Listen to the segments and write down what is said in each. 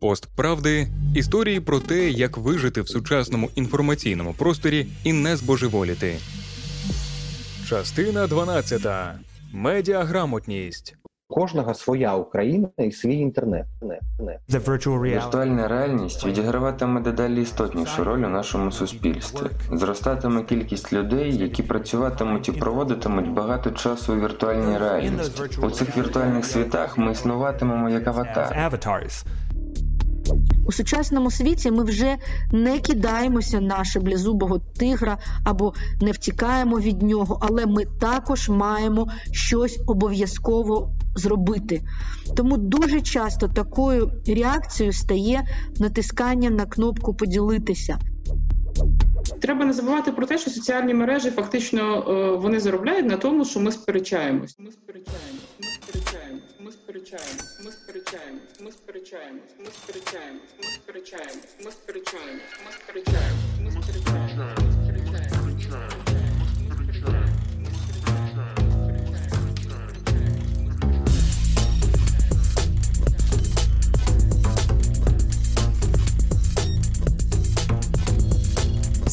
Пост правди історії про те, як вижити в сучасному інформаційному просторі і не збожеволіти. Частина 12. Медіаграмотність. кожного своя Україна і свій інтернет. Не, не. The virtual reality. Віртуальна реальність відіграватиме дедалі істотнішу роль у нашому суспільстві. Зростатиме кількість людей, які працюватимуть і проводитимуть багато часу у віртуальній реальності. У цих віртуальних світах ми існуватимемо як аватар. У сучасному світі ми вже не кидаємося на шаблезубого тигра або не втікаємо від нього, але ми також маємо щось обов'язково зробити. Тому дуже часто такою реакцією стає натискання на кнопку поділитися. Треба не забувати про те, що соціальні мережі фактично е, вони заробляють на тому, що ми сперечаємось. Ми сперечаємось, ми сперечаємось, сперечаємось, ми сперечаємось, ми сперечаємось, ми сперечаємось, ми сперечаємось, ми сперечаємось, ми сперечаємось, ми сперечаємось, ми сперечаємось.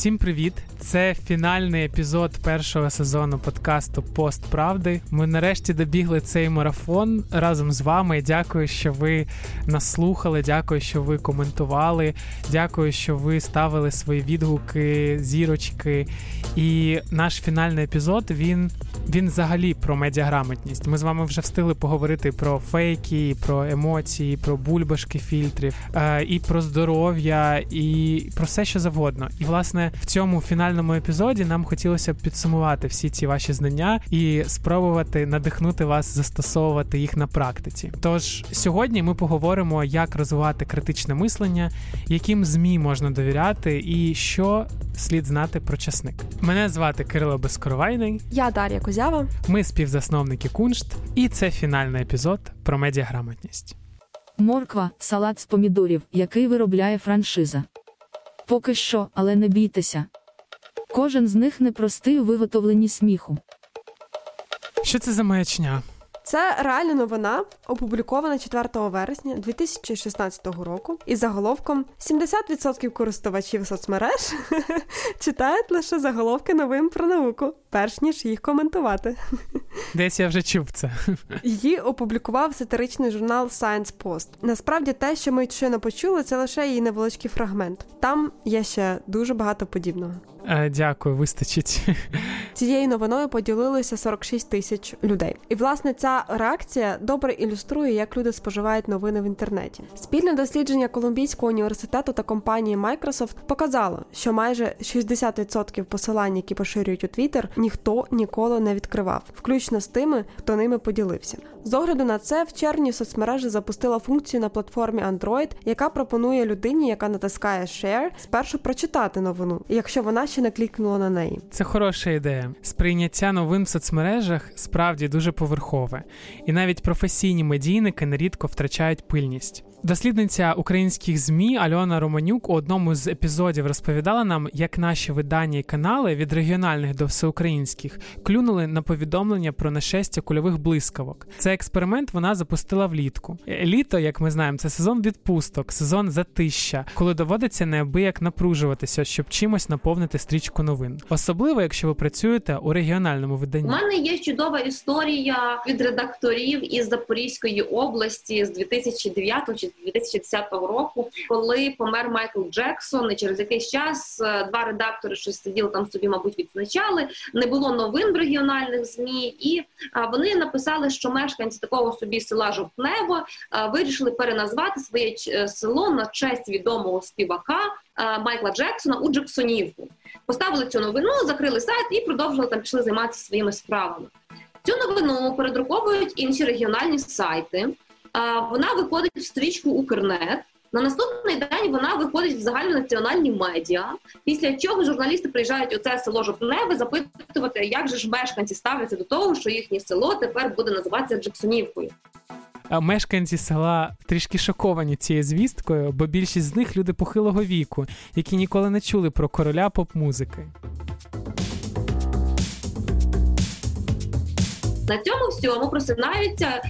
Всім привіт! Це фінальний епізод першого сезону подкасту Пост Правди. Ми нарешті добігли цей марафон разом з вами. Дякую, що ви нас слухали. Дякую, що ви коментували. Дякую, що ви ставили свої відгуки, зірочки. І наш фінальний епізод він, він взагалі про медіаграмотність. Ми з вами вже встигли поговорити про фейки, про емоції, про бульбашки фільтрів, е, і про здоров'я, і про все, що завгодно. І власне в цьому фінальному епізоді нам хотілося б підсумувати всі ці ваші знання і спробувати надихнути вас застосовувати їх на практиці. Тож сьогодні ми поговоримо, як розвивати критичне мислення, яким змі можна довіряти, і що слід знати про часник. Мене звати Кирило Безкоровайний. Я Дар'я Козява. Ми співзасновники Куншт, і це фінальний епізод про медіаграмотність. Морква салат з помідорів, який виробляє франшиза. Поки що, але не бійтеся. Кожен з них непростий у виготовленні сміху. Що це за маячня? Це реальна новина, опублікована 4 вересня 2016 року, із заголовком 70% користувачів соцмереж читають лише заголовки новин про науку, перш ніж їх коментувати. Десь я вже чув це. Її опублікував сатиричний журнал Science Post. Насправді, те, що ми щойно почули, це лише її невеличкий фрагмент. Там є ще дуже багато подібного. Е, Дякую, вистачить. Цією новиною поділилися 46 тисяч людей. І власне ця реакція добре ілюструє, як люди споживають новини в інтернеті. Спільне дослідження Колумбійського університету та компанії Microsoft показало, що майже 60% посилань, які поширюють у Twitter, ніхто ніколи не відкривав, включно з тими, хто ними поділився. З огляду на це в червні соцмережа запустила функцію на платформі Android, яка пропонує людині, яка натискає Share, спершу прочитати новину, якщо вона ще не клікнула на неї. Це хороша ідея. Сприйняття новин в соцмережах справді дуже поверхове, і навіть професійні медійники нерідко втрачають пильність. Дослідниця українських змі Альона Романюк у одному з епізодів розповідала нам, як наші видання і канали від регіональних до всеукраїнських клюнули на повідомлення про нашестя кульових блискавок. Цей експеримент вона запустила влітку. Літо, як ми знаємо, це сезон відпусток, сезон затища, коли доводиться неабияк напружуватися, щоб чимось наповнити стрічку новин. Особливо, якщо ви працюєте у регіональному У виданні. мене є чудова історія від редакторів із Запорізької області з 2009 чи 2010 року, коли помер Майкл Джексон. І через якийсь час е, два редактори щось сиділи там собі, мабуть, відзначали. Не було новин в регіональних змі, і вони написали, що мешканці такого собі села Жовтнево вирішили переназвати своє е, село на честь відомого співака Майкла Джексона у Джексонівку. Поставили цю новину, закрили сайт і продовжили там пішли займатися своїми справами. Цю новину передруковують інші регіональні сайти. А, Вона виходить в стрічку Укрнет. На наступний день вона виходить в загальнонаціональні медіа. Після чого журналісти приїжджають у це село Жовтневе запитувати, як же ж мешканці ставляться до того, що їхнє село тепер буде називатися Джексонівкою. Мешканці села трішки шоковані цією звісткою, бо більшість з них люди похилого віку, які ніколи не чули про короля поп-музики. На цьому всьому просинаються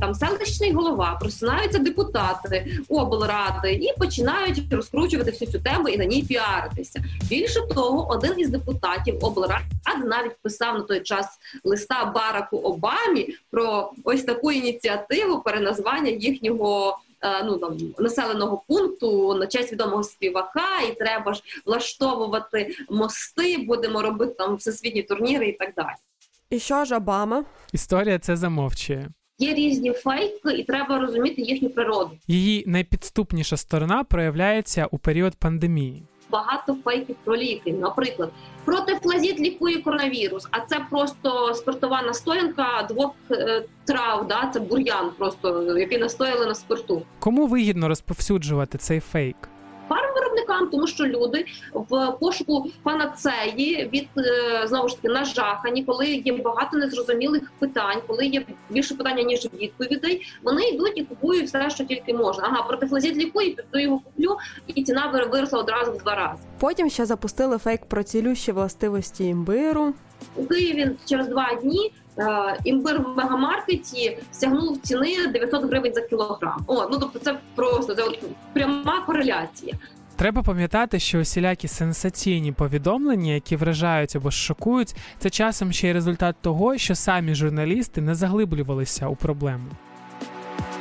там селищний голова, просинаються депутати облради і починають розкручувати всю цю тему і на ній піаритися. Більше того, один із депутатів облради навіть писав на той час листа Бараку Обамі про ось таку ініціативу переназвання їхнього. Е, ну там населеного пункту на честь відомого співака, і треба ж влаштовувати мости. Будемо робити там всесвітні турніри і так далі. І що ж Обама? Історія це замовчує. Є різні фейки, і треба розуміти їхню природу. Її найпідступніша сторона проявляється у період пандемії. Багато фейків про ліки, наприклад, протифлазіт лікує коронавірус, а це просто спиртова настоянка двох е, трав. Да, це бур'ян, просто який настояли на спирту. Кому вигідно розповсюджувати цей фейк? Фармвиробникам, тому що люди в пошуку панацеї від е, знову ж таки нажахані, коли є багато незрозумілих питань, коли є більше питання ніж відповідей. Вони йдуть і купують все, що тільки можна. Ага, протифлазіт лікує, піду його куплю, і ціна виросла одразу в два рази. Потім ще запустили фейк про цілющі властивості імбиру. У Києві через два дні Е, імбир в мегамаркеті сягнув ціни 900 гривень за кілограм. О, ну тобто це просто це от пряма кореляція. Треба пам'ятати, що усілякі сенсаційні повідомлення, які вражають або шокують, це часом ще й результат того, що самі журналісти не заглиблювалися у проблему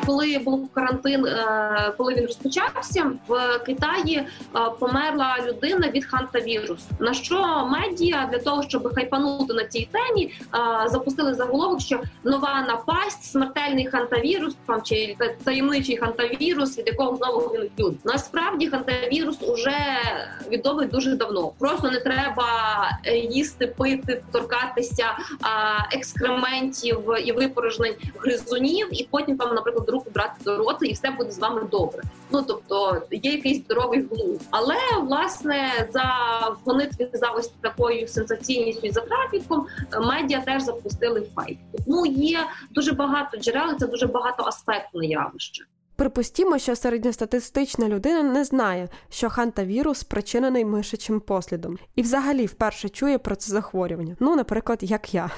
коли був карантин, е, коли він розпочався, в Китаї е, померла людина від хантавірусу. На що медіа для того, щоб хайпанути на цій темі, е, запустили заголовок, що нова напасть, смертельний хантавірус, там чи таємничий хантавірус, від якого знову гинуть люди. Насправді хантавірус уже відомий дуже давно. Просто не треба їсти, пити, торкатися екскрементів і випорожнень гризунів, і потім там, наприклад, руку брати до роти, і все буде з вами добре. Ну тобто є якийсь здоровий глузд. Але власне за гонитві за ось такою сенсаційністю і за трафіком медіа теж запустили фейк. Тому є дуже багато джерел, це дуже багато аспектне явище. Припустімо, що середньостатистична людина не знає, що хантавірус спричинений мишачим послідом, і взагалі вперше чує про це захворювання. Ну, наприклад, як я.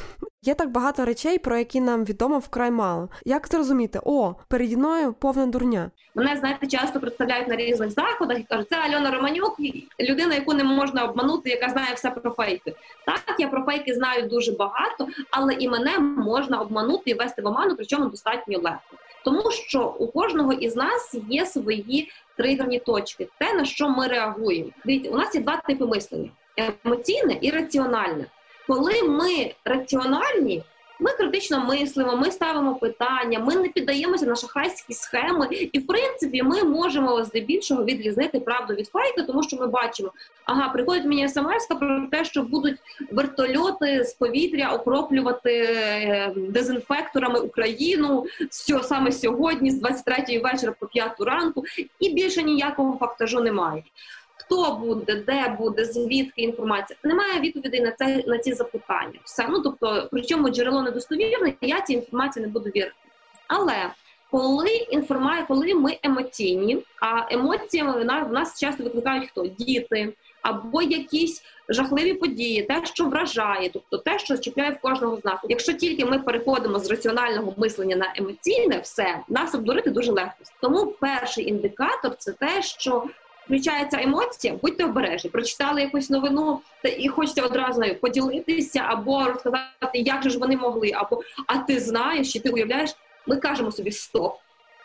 Є так багато речей, про які нам відомо вкрай мало. Як зрозуміти, о, переді мною повна дурня. Мене знаєте, часто представляють на різних заходах і кажуть, це Альона Романюк, людина, яку не можна обманути, яка знає все про фейки. Так, я про фейки знаю дуже багато, але і мене можна обманути і вести в оману, причому достатньо легко. Тому що у кожного із нас є свої тригерні точки, те на що ми реагуємо. Дивіться, у нас є два типи мислення: емоційне і раціональне. Коли ми раціональні, ми критично мислимо, ми ставимо питання, ми не піддаємося на шахрайські схеми, і в принципі ми можемо здебільшого відрізнити правду від фейка, тому що ми бачимо, ага, приходить мені смс про те, що будуть вертольоти з повітря окроплювати е, дезінфекторами Україну що саме сьогодні, з 23-ї вечора по 5 ранку, і більше ніякого фактажу немає хто буде, де буде, звідки інформація. Немає відповідей на це на ці запитання. Все ну тобто, причому джерело недостовірне, я ці інформації не буду вірити. Але коли інформація, коли ми емоційні, а емоціями в нас часто викликають хто діти або якісь жахливі події, те, що вражає, тобто те, що чіпляє в кожного з нас. Якщо тільки ми переходимо з раціонального мислення на емоційне, все нас обдурити дуже легко. Тому перший індикатор це те, що включається емоція, будьте обережні. Прочитали якусь новину та і хочеться одразу поділитися або розказати, як же ж вони могли, або а ти знаєш, чи ти уявляєш, ми кажемо собі стоп.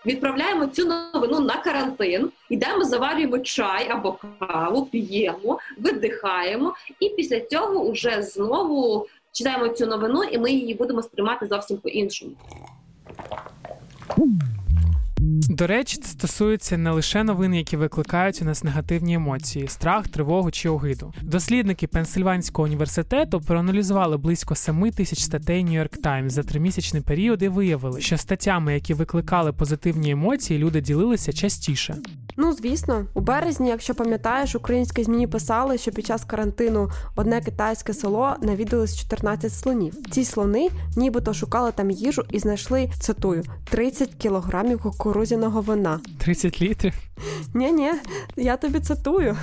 Відправляємо цю новину на карантин, йдемо, заварюємо чай або каву, п'ємо, видихаємо, і після цього вже знову читаємо цю новину, і ми її будемо сприймати зовсім по іншому. До речі, це стосується не лише новин, які викликають у нас негативні емоції, страх, тривогу чи огиду. Дослідники Пенсильванського університету проаналізували близько 7 тисяч статей New York Times за тримісячний період і виявили, що статтями, які викликали позитивні емоції, люди ділилися частіше. Ну звісно, у березні, якщо пам'ятаєш, українські зміні писали, що під час карантину одне китайське село навідалось 14 слонів. Ці слони, нібито шукали там їжу і знайшли цитую 30 кілограмів кукурузяного вина. 30 літрів? Ні, ні, я тобі цитую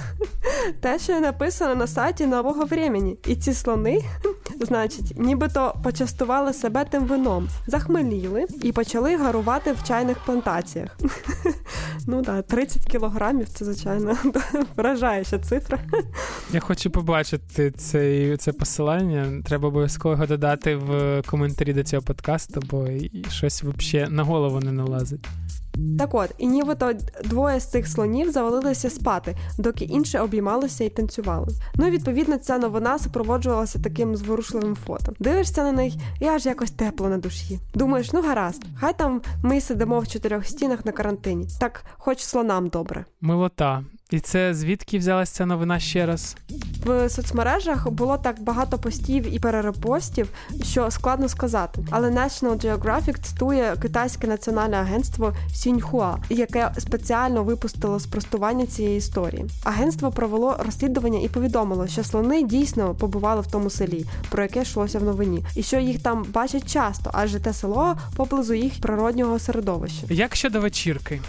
те, що написано на сайті нового времени. І ці слони Значить, нібито почастували себе тим вином, захмеліли і почали гарувати в чайних плантаціях. Ну так, 30 кілограмів це звичайно вражаюча цифра. Я хочу побачити цей, це посилання. Треба обов'язково його додати в коментарі до цього подкасту, бо щось взагалі на голову не налазить. Так от, і нібито двоє з цих слонів завалилися спати, доки інші обіймалися і танцювали. Ну і відповідно ця новина супроводжувалася таким зворушливим фото. Дивишся на них, і аж якось тепло на душі. Думаєш, ну гаразд, хай там ми сидимо в чотирьох стінах на карантині. Так, хоч слонам добре. Милота. І це звідки взялася ця новина ще раз? В соцмережах було так багато постів і перерепостів, що складно сказати. Але National Geographic цитує китайське національне агентство Сіньхуа, яке спеціально випустило спростування цієї історії. Агентство провело розслідування і повідомило, що слони дійсно побували в тому селі, про яке йшлося в новині, і що їх там бачать часто, адже те село поблизу їх природнього середовища. Як щодо вечірки?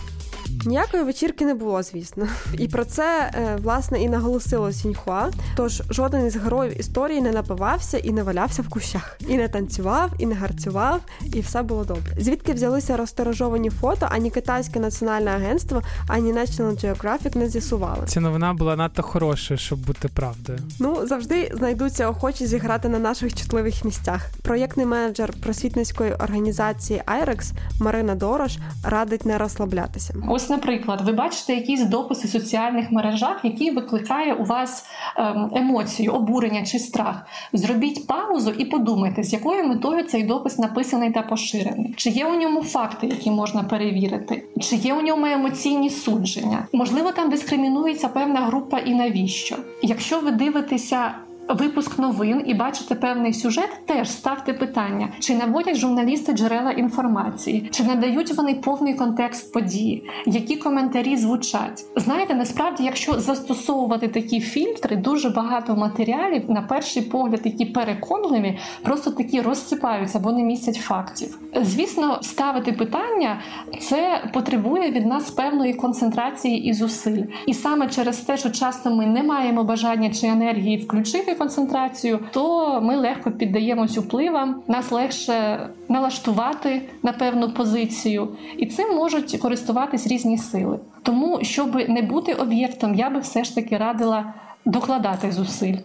Ніякої вечірки не було, звісно. І про це е, власне і наголосило Сіньхуа. Тож жоден із героїв історії не напивався і не валявся в кущах, і не танцював, і не гарцював, і все було добре. Звідки взялися розтиражовані фото, ані китайське національне агентство, ані National Geographic не з'ясували. Ця новина була надто хороша, щоб бути правдою. Ну завжди знайдуться охочі зіграти на наших чутливих місцях. Проєктний менеджер просвітницької організації IREX Марина Дорош радить не розслаблятися. Ось, наприклад, ви бачите якісь дописи в соціальних мережах, які викликає у вас ем, емоцію, обурення чи страх. Зробіть паузу і подумайте, з якою метою цей допис написаний та поширений. Чи є у ньому факти, які можна перевірити, чи є у ньому емоційні судження? Можливо, там дискримінується певна група і навіщо? Якщо ви дивитеся випуск новин і бачите певний сюжет, теж ставте питання, чи наводять журналісти джерела інформації, чи надають вони повний контекст події, які коментарі звучать. Знаєте, насправді, якщо застосовувати такі фільтри, дуже багато матеріалів на перший погляд, які переконливі, просто такі розсипаються, бо не містять фактів. Звісно, ставити питання це потребує від нас певної концентрації і зусиль. І саме через те, що часто ми не маємо бажання чи енергії включити концентрацію, то ми легко піддаємось впливам, нас легше налаштувати на певну позицію, і цим можуть користуватись різні сили. Тому, щоб не бути об'єктом, я би все ж таки радила докладати зусиль.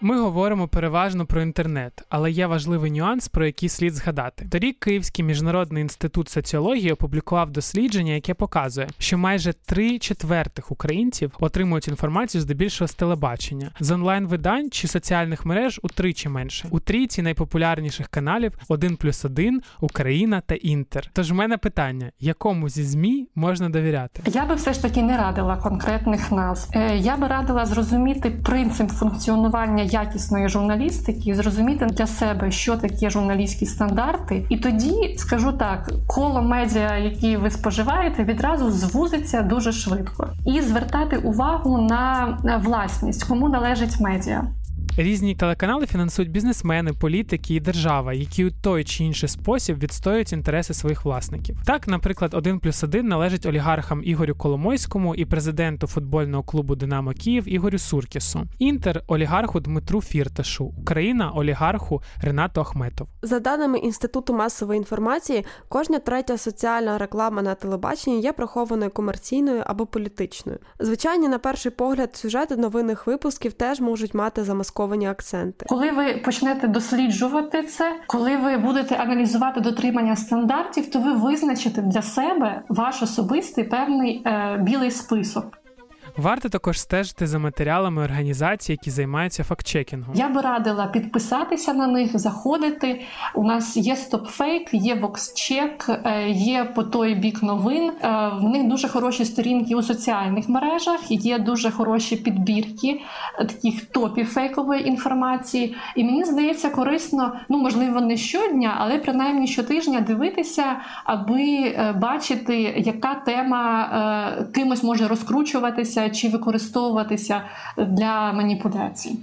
Ми говоримо переважно про інтернет, але є важливий нюанс, про який слід згадати. Торік Київський міжнародний інститут соціології опублікував дослідження, яке показує, що майже три четвертих українців отримують інформацію здебільшого з телебачення, з онлайн-видань чи соціальних мереж утричі менше. У трійці найпопулярніших каналів 1 плюс 1, Україна та Інтер. Тож в мене питання: якому зі ЗМІ можна довіряти? Я би все ж таки не радила конкретних назв. Е, я би радила зрозуміти принцип функціонування якісної журналістики, зрозуміти для себе, що таке журналістські стандарти, і тоді скажу так: коло медіа, які ви споживаєте, відразу звузиться дуже швидко, і звертати увагу на власність, кому належить медіа. Різні телеканали фінансують бізнесмени, політики і держава, які у той чи інший спосіб відстоюють інтереси своїх власників. Так, наприклад, 1 плюс 1 належить олігархам Ігорю Коломойському і президенту футбольного клубу Динамо Київ Ігорю Суркісу, інтер олігарху Дмитру Фірташу, Україна олігарху Ренату Ахметов. За даними інституту масової інформації, кожна третя соціальна реклама на телебаченні є прихованою комерційною або політичною. Звичайно, на перший погляд, сюжети новинних випусків теж можуть мати замасковані приховані акценти. Коли ви почнете досліджувати це, коли ви будете аналізувати дотримання стандартів, то ви визначите для себе ваш особистий певний е, білий список. Варто також стежити за матеріалами організацій, які займаються фактчекінгом. Я би радила підписатися на них, заходити. У нас є StopFake, є VoxCheck, е, є по той бік новин. Е, в них дуже хороші сторінки у соціальних мережах, є дуже хороші підбірки е, таких топів фейкової інформації. І мені здається, корисно, ну можливо, не щодня, але принаймні щотижня дивитися, аби бачити, яка тема кимось може розкручуватися чи використовуватися для маніпуляцій.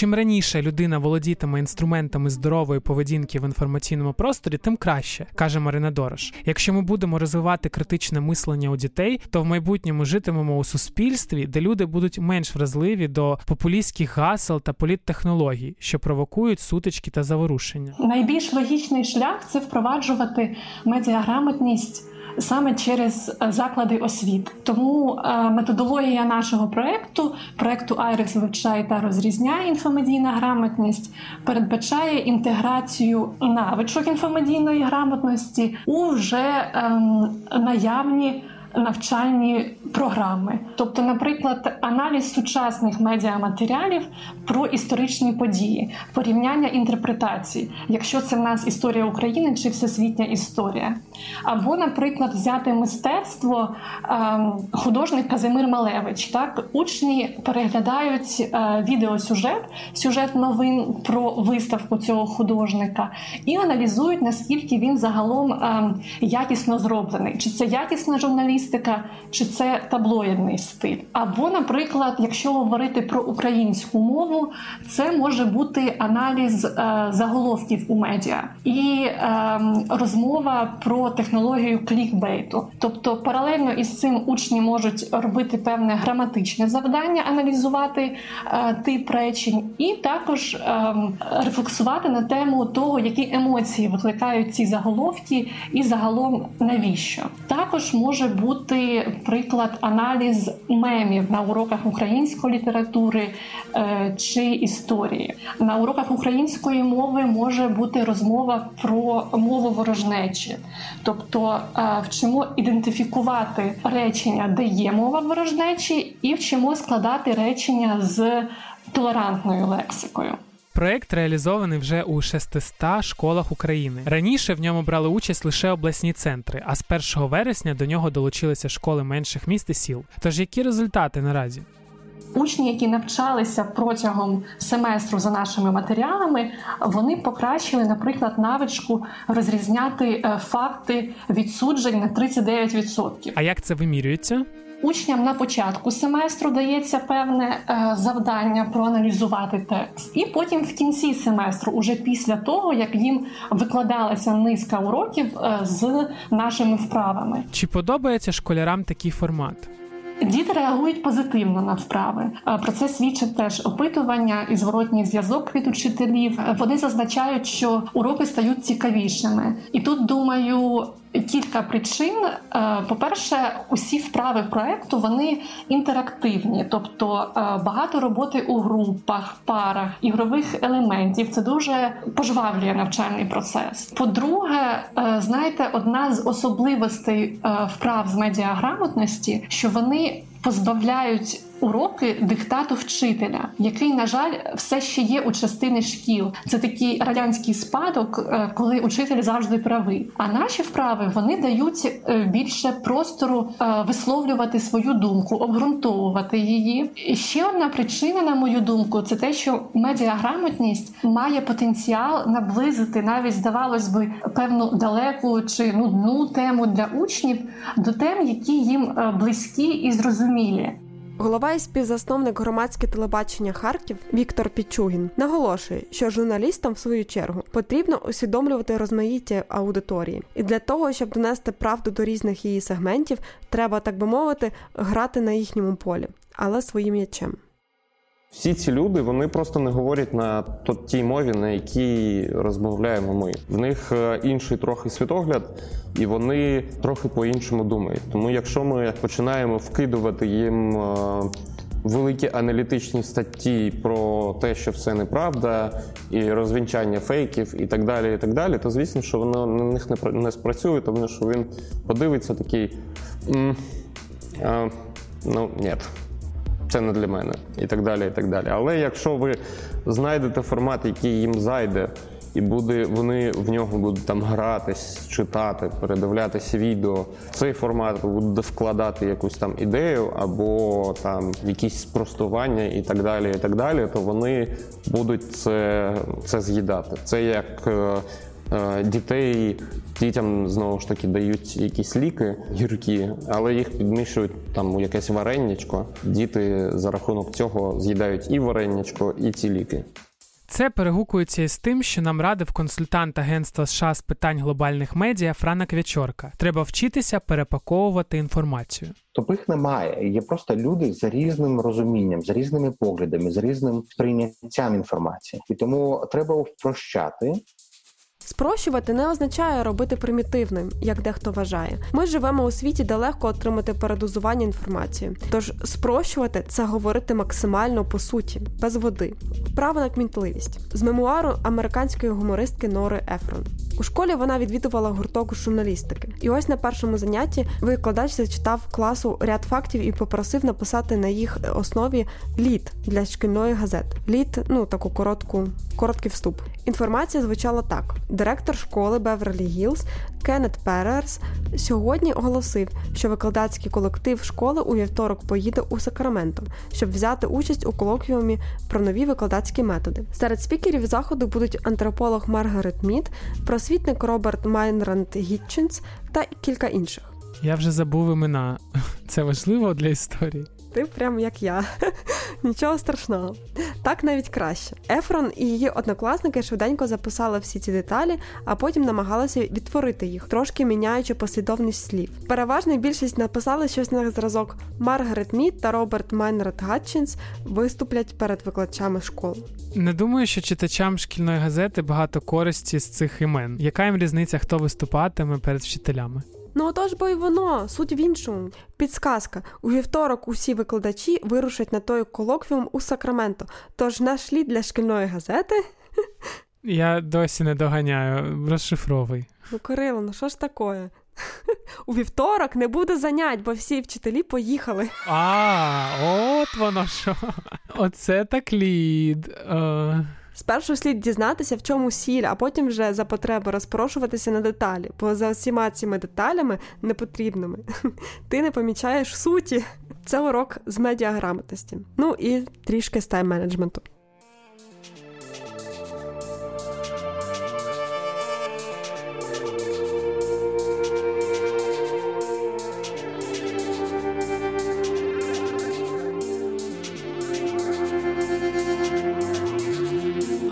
Чим раніше людина володітиме інструментами здорової поведінки в інформаційному просторі, тим краще, каже Марина Дорош. Якщо ми будемо розвивати критичне мислення у дітей, то в майбутньому житимемо у суспільстві, де люди будуть менш вразливі до популістських гасел та політтехнологій, що провокують сутички та заворушення. Найбільш логічний шлях це впроваджувати медіаграмотність саме через е, заклади освіти. Тому е, методологія нашого проекту, проекту Айрекс вивчає та розрізняє інфомедійна грамотність, передбачає інтеграцію навичок інфомедійної грамотності у вже ем, наявні навчальні програми. Тобто, наприклад, аналіз сучасних медіаматеріалів про історичні події, порівняння інтерпретацій, якщо це в нас історія України чи всесвітня історія. Або, наприклад, взяти мистецтво ем, художник Казимир Малевич. Так, учні переглядають е, відеосюжет, сюжет новин про виставку цього художника і аналізують, наскільки він загалом ем, якісно зроблений, чи це якісна журналістика, чи це таблоїдний стиль. Або, наприклад, якщо говорити про українську мову, це може бути аналіз е, заголовків у медіа і ем, розмова про технологію клікбейту. Тобто, паралельно із цим учні можуть робити певне граматичне завдання, аналізувати е, тип речень, і також е, рефлексувати на тему того, які емоції викликають ці заголовки, і загалом навіщо. Також може бути приклад аналіз мемів на уроках української літератури е, чи історії. На уроках української мови може бути розмова про мову ворожнечі. Тобто е, вчимо ідентифікувати речення, де є мова ворожнечі, і вчимо складати речення з толерантною лексикою. Проект реалізований вже у 600 школах України. Раніше в ньому брали участь лише обласні центри, а з 1 вересня до нього долучилися школи менших міст і сіл. Тож які результати наразі? Учні, які навчалися протягом семестру за нашими матеріалами, вони покращили, наприклад, навичку розрізняти е, факти відсуджень на 39%. А як це вимірюється? Учням на початку семестру дається певне е, завдання проаналізувати текст, і потім в кінці семестру, уже після того як їм викладалася низка уроків е, з нашими вправами. Чи подобається школярам такий формат? Діти реагують позитивно на вправи. Про це свідчить теж опитування і зворотній зв'язок від учителів. Вони зазначають, що уроки стають цікавішими, і тут думаю. Кілька причин. По-перше, усі вправи проекту вони інтерактивні, тобто багато роботи у групах, парах, ігрових елементів. Це дуже пожвавлює навчальний процес. По-друге, знаєте, одна з особливостей вправ з медіаграмотності, що вони позбавляють уроки диктату вчителя, який, на жаль, все ще є у частини шкіл. Це такий радянський спадок, е, коли учитель завжди правий. А наші вправи вони дають е, більше простору е, висловлювати свою думку, обґрунтовувати її. І ще одна причина, на мою думку, це те, що медіаграмотність має потенціал наблизити навіть, здавалось би, певну далеку чи нудну тему для учнів до тем, які їм близькі і зрозумілі. Голова і співзасновник громадське телебачення Харків Віктор Пічугін наголошує, що журналістам, в свою чергу, потрібно усвідомлювати розмаїття аудиторії, і для того, щоб донести правду до різних її сегментів, треба так би мовити грати на їхньому полі, але своїм м'ячем. Всі ці люди вони просто не говорять на тій мові, на якій розмовляємо ми. В них е, інший трохи світогляд, і вони трохи по-іншому думають. Тому, якщо ми починаємо вкидувати їм е, великі аналітичні статті про те, що все неправда, і розвінчання фейків, і так далі, і так далі, то звісно, що воно на них не спрацює, тому що він подивиться такий. Ну, ні це не для мене, і так далі. і так далі. Але якщо ви знайдете формат, який їм зайде, і буде, вони в нього будуть там гратись, читати, передивлятися відео, цей формат буде вкладати якусь там ідею або там якісь спростування і так далі, і так далі, то вони будуть це це з'їдати. Це як Е, дітей дітям знову ж таки дають якісь ліки гіркі, але їх підмішують там у якесь вареннячко. Діти за рахунок цього з'їдають і вареннячко, і ці ліки. Це перегукується із тим, що нам радив консультант Агентства США з питань глобальних медіа Франа Квячорка. Треба вчитися перепаковувати інформацію. Тупих немає. Є просто люди з різним розумінням, з різними поглядами, з різним сприйняттям інформації, і тому треба впрощати Спрощувати не означає робити примітивним, як дехто вважає. Ми живемо у світі, де легко отримати передозування інформації. Тож спрощувати це говорити максимально по суті, без води. Право на кмітливість з мемуару американської гумористки Нори Ефрон. У школі вона відвідувала гурток журналістики. І ось на першому занятті викладач зачитав класу ряд фактів і попросив написати на їх основі лід для шкільної газети. Лід, ну таку коротку, короткий вступ. Інформація звучала так: директор школи Беверлі Гілз Кеннет Пітерс сьогодні оголосив, що викладацький колектив школи у вівторок поїде у Сакраменто, щоб взяти участь у колоквіумі про нові викладацькі методи. Серед спікерів заходу будуть антрополог Маргарет Мід, просвітник Роберт Мейнард Гатчинс та кілька інших. Я вже забув імена. Це важливо для історії. Ти прям як я. Нічого страшного. Так навіть краще. Ефрон і її однокласники швиденько записали всі ці деталі, а потім намагалися відтворити їх, трошки міняючи послідовність слів. Переважна більшість написали щось на зразок. Маргарет Мід та Роберт Мейнард Гатчинс виступлять перед викладачами школ. Не думаю, що читачам шкільної газети багато користі з цих імен. Яка їм різниця, хто виступатиме перед вчителями? Ну отож бо й воно, суть в іншому. Підсказка: у вівторок усі викладачі вирушать на той колоквіум у Сакраменто. Тож наш лід для шкільної газети. Я досі не доганяю, розшифровуй. Ну, Кирило, ну що ж таке? У вівторок не буде занять, бо всі вчителі поїхали. А, от воно що. Оце так лід. А... Спершу слід дізнатися, в чому сіль, а потім вже за потреби розпрошуватися на деталі, бо за всіма цими деталями непотрібними ти не помічаєш суті. Це урок з медіаграмотності. Ну і трішки з тайм-менеджменту.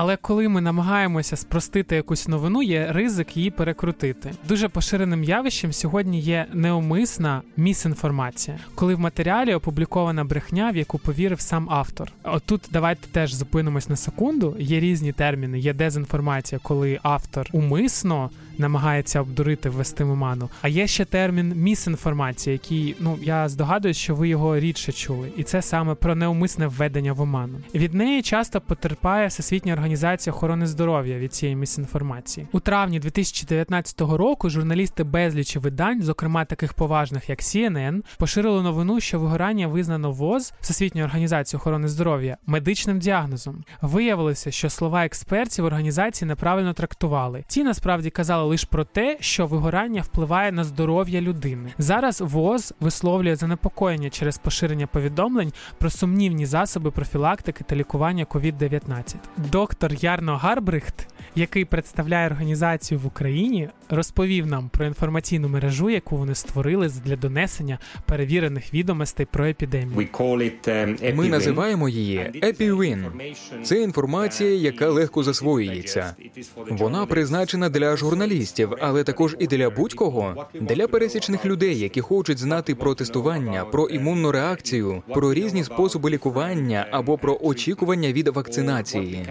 Але коли ми намагаємося спростити якусь новину, є ризик її перекрутити. Дуже поширеним явищем сьогодні є неумисна місінформація, коли в матеріалі опублікована брехня, в яку повірив сам автор. Отут давайте теж зупинимось на секунду. Є різні терміни. Є дезінформація, коли автор умисно намагається обдурити ввести в оману. А є ще термін місінформація, який ну я здогадуюсь, що ви його рідше чули, і це саме про неумисне введення в оману. Від неї часто потерпає всесвітня організація охорони здоров'я від цієї місінформації. У травні 2019 року журналісти безлічі видань, зокрема таких поважних як CNN, поширили новину, що вигорання визнано ВОЗ Всесвітньої організації охорони здоров'я медичним діагнозом. Виявилося, що слова експертів організації неправильно трактували. Ті насправді казали лише про те, що вигорання впливає на здоров'я людини. Зараз ВОЗ висловлює занепокоєння через поширення повідомлень про сумнівні засоби профілактики та лікування COVID-19. Доктор Ярно Гарбрихт, який представляє організацію в Україні, розповів нам про інформаційну мережу, яку вони створили для донесення перевірених відомостей про епідемію. Um, Ми називаємо її EpiWin. Це інформація, яка легко засвоюється. Вона призначена для журналістів, але також і для будь-кого, для пересічних людей, які хочуть знати про тестування, про імунну реакцію, про різні способи лікування або про очікування від вакцинації.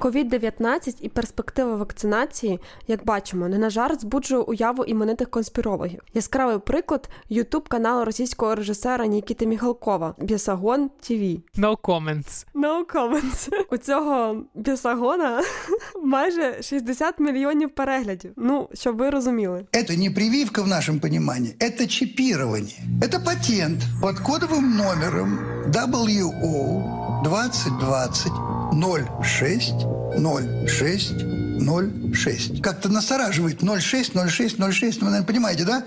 COVID-19 і перспектива вакцинації, як бачимо, не на жарт збуджує уяву іменитих конспірологів. Яскравий приклад ютуб каналу російського режисера Нікіти Міхалкова Бісагон ТВ. No comments. No comments. У цього Бісагона майже 60 мільйонів переглядів. Ну, щоб ви розуміли. Это не прививка в нашем понимании, это чипирование. Это патент под кодовым номером WO 2020 06 06 06. Как-то настораживает 06 06 06. Вы, наверное, понимаете, да?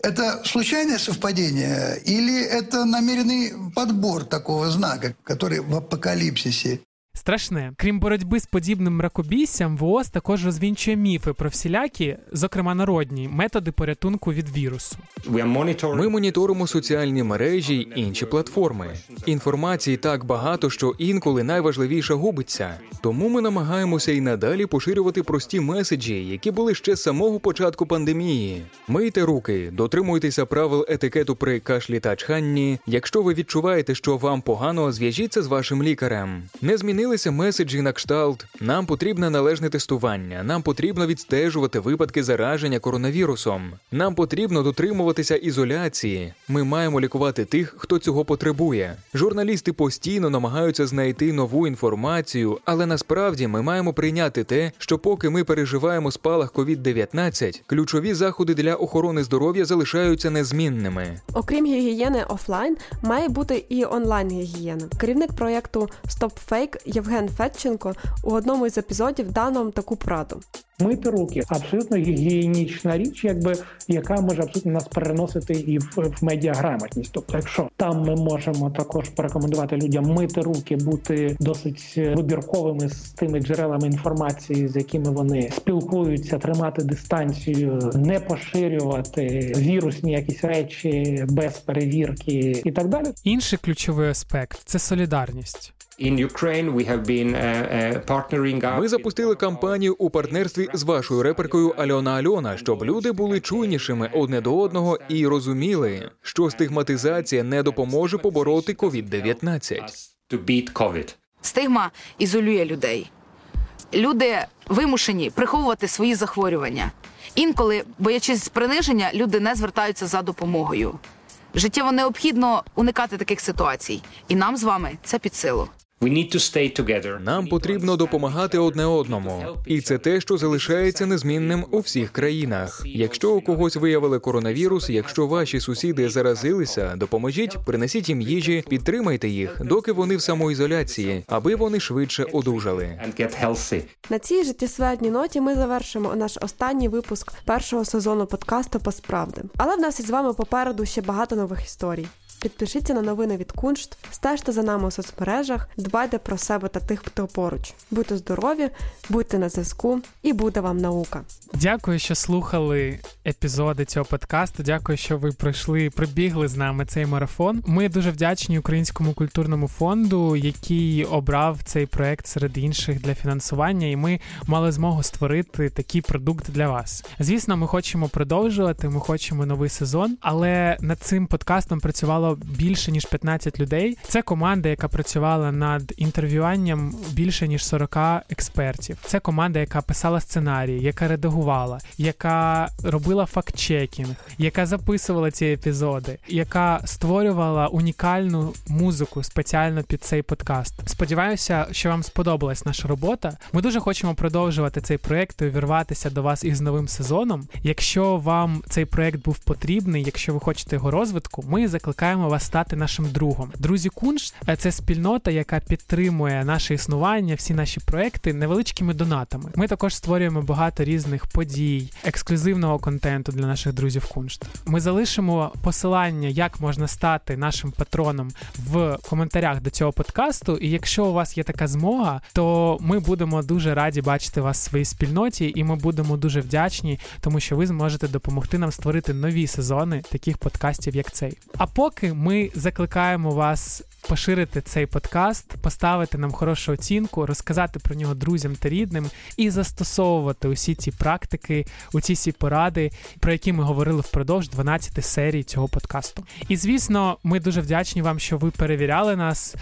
Это случайное совпадение или это намеренный подбор такого знака, который в апокалипсисе страшне. Крім боротьби з подібним мракобіссям, ВООЗ також розвінчує міфи про всілякі, зокрема народні, методи порятунку від вірусу. Ми моніторимо соціальні мережі й інші платформи. Інформації так багато, що інколи найважливіше губиться. Тому ми намагаємося і надалі поширювати прості меседжі, які були ще з самого початку пандемії. Мийте руки, дотримуйтеся правил етикету при кашлі та чханні. Якщо ви відчуваєте, що вам погано, зв'яжіться з вашим лікарем. Не змінилися меседжі на кшталт. Нам потрібне належне тестування. Нам потрібно відстежувати випадки зараження коронавірусом. Нам потрібно дотримуватися ізоляції. Ми маємо лікувати тих, хто цього потребує. Журналісти постійно намагаються знайти нову інформацію, але насправді ми маємо прийняти те, що поки ми переживаємо спалах COVID-19, ключові заходи для охорони здоров'я залишаються незмінними. Окрім гігієни офлайн, має бути і онлайн гігієна. Керівник проєкту StopFake Євген Федченко у одному із епізодів дав нам таку пораду. Мити руки абсолютно гігієнічна річ, якби яка може абсолютно нас переносити і в, в медіаграмотність. Тобто, якщо там ми можемо також порекомендувати людям мити руки, бути досить вибірковими з тими джерелами інформації, з якими вони спілкуються, тримати дистанцію, не поширювати вірусні якісь речі без перевірки і так далі. Інший ключовий аспект це солідарність. Uh, uh, Ми запустили кампанію у партнерстві з вашою реперкою Альона Альона, щоб люди були чуйнішими одне до одного і розуміли, що стигматизація не допоможе побороти COVID-19. Стигма ізолює людей. Люди вимушені приховувати свої захворювання. Інколи, боячись приниження, люди не звертаються за допомогою. Життєво необхідно уникати таких ситуацій, і нам з вами це під силу. Нам потрібно допомагати одне одному, і це те, що залишається незмінним у всіх країнах. Якщо у когось виявили коронавірус, якщо ваші сусіди заразилися, допоможіть, принесіть їм їжі, підтримайте їх, доки вони в самоізоляції, аби вони швидше одужали. На цій життєсвятній ноті ми завершимо наш останній випуск першого сезону подкасту «Посправди». Але в нас із вами попереду ще багато нових історій. Підпишіться на новини від Куншт, стежте за нами у соцмережах, дбайте про себе та тих, хто поруч. Будьте здорові, будьте на зв'язку і буде вам наука. Дякую, що слухали епізоди цього подкасту. Дякую, що ви пройшли, прибігли з нами цей марафон. Ми дуже вдячні Українському культурному фонду, який обрав цей проект серед інших для фінансування, і ми мали змогу створити такий продукт для вас. Звісно, ми хочемо продовжувати. Ми хочемо новий сезон, але над цим подкастом працювало більше ніж 15 людей. Це команда, яка працювала над інтерв'юванням більше ніж 40 експертів. Це команда, яка писала сценарії, яка редагувала, яка робила фактчекінг, яка записувала ці епізоди, яка створювала унікальну музику спеціально під цей подкаст. Сподіваюся, що вам сподобалась наша робота. Ми дуже хочемо продовжувати цей проект і увірватися до вас із новим сезоном. Якщо вам цей проект був потрібний, якщо ви хочете його розвитку, ми закликаємо вас стати нашим другом. Друзі, Кунш це спільнота, яка підтримує наше існування, всі наші проекти невеличкими донатами. Ми також створюємо багато різних подій, ексклюзивного контенту для наших друзів Куншт. Ми залишимо посилання, як можна стати нашим патроном в коментарях до цього подкасту. І якщо у вас є така змога, то ми будемо дуже раді бачити вас в своїй спільноті, і ми будемо дуже вдячні, тому що ви зможете допомогти нам створити нові сезони таких подкастів, як цей. А поки ми закликаємо вас поширити цей подкаст, поставити нам хорошу оцінку, розказати про нього друзям та рідним і застосовувати усі ці практики, усі ці поради, про які ми говорили впродовж 12 серій цього подкасту. І звісно, ми дуже вдячні вам, що ви перевіряли нас.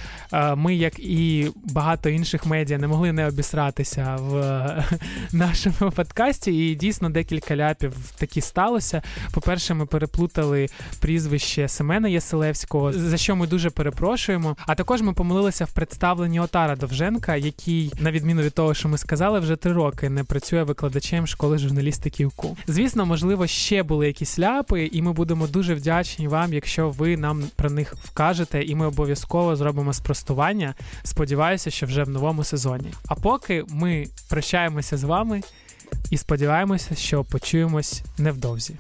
Ми, як і багато інших медіа, не могли не обісратися в нашому подкасті. І дійсно декілька ляпів такі сталося. По-перше, ми переплутали прізвище Семена Яселевського, за що ми дуже перепрошуємо. А також ми помилилися в представленні Отара Довженка, який, на відміну від того, що ми сказали, вже три роки не працює викладачем школи журналістики УКУ. Звісно, можливо, ще були якісь ляпи, і ми будемо дуже вдячні вам, якщо ви нам про них вкажете, і ми обов'язково зробимо спростування. Сподіваюся, що вже в новому сезоні. А поки ми прощаємося з вами і сподіваємося, що почуємось невдовзі.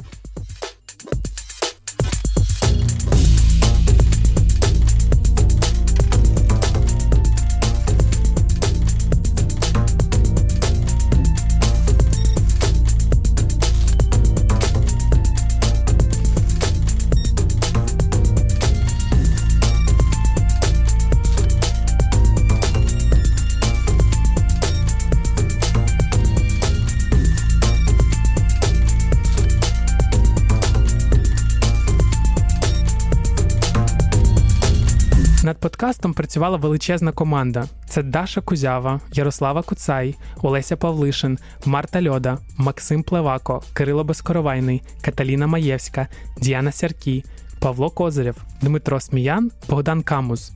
Над подкастом працювала величезна команда: це Даша Кузява, Ярослава Куцай, Олеся Павлишин, Марта Льода, Максим Плевако, Кирило Безкоровайний, Каталіна Маєвська, Діана Сяркі, Павло Козирєв, Дмитро Сміян, Богдан Камуз.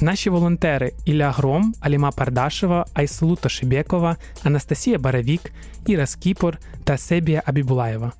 Наші волонтери Ілля Гром, Аліма Пардашева, Айсулу Тошибєкова, Анастасія Баравік, Іра Скіпор та Себія Абібулаєва.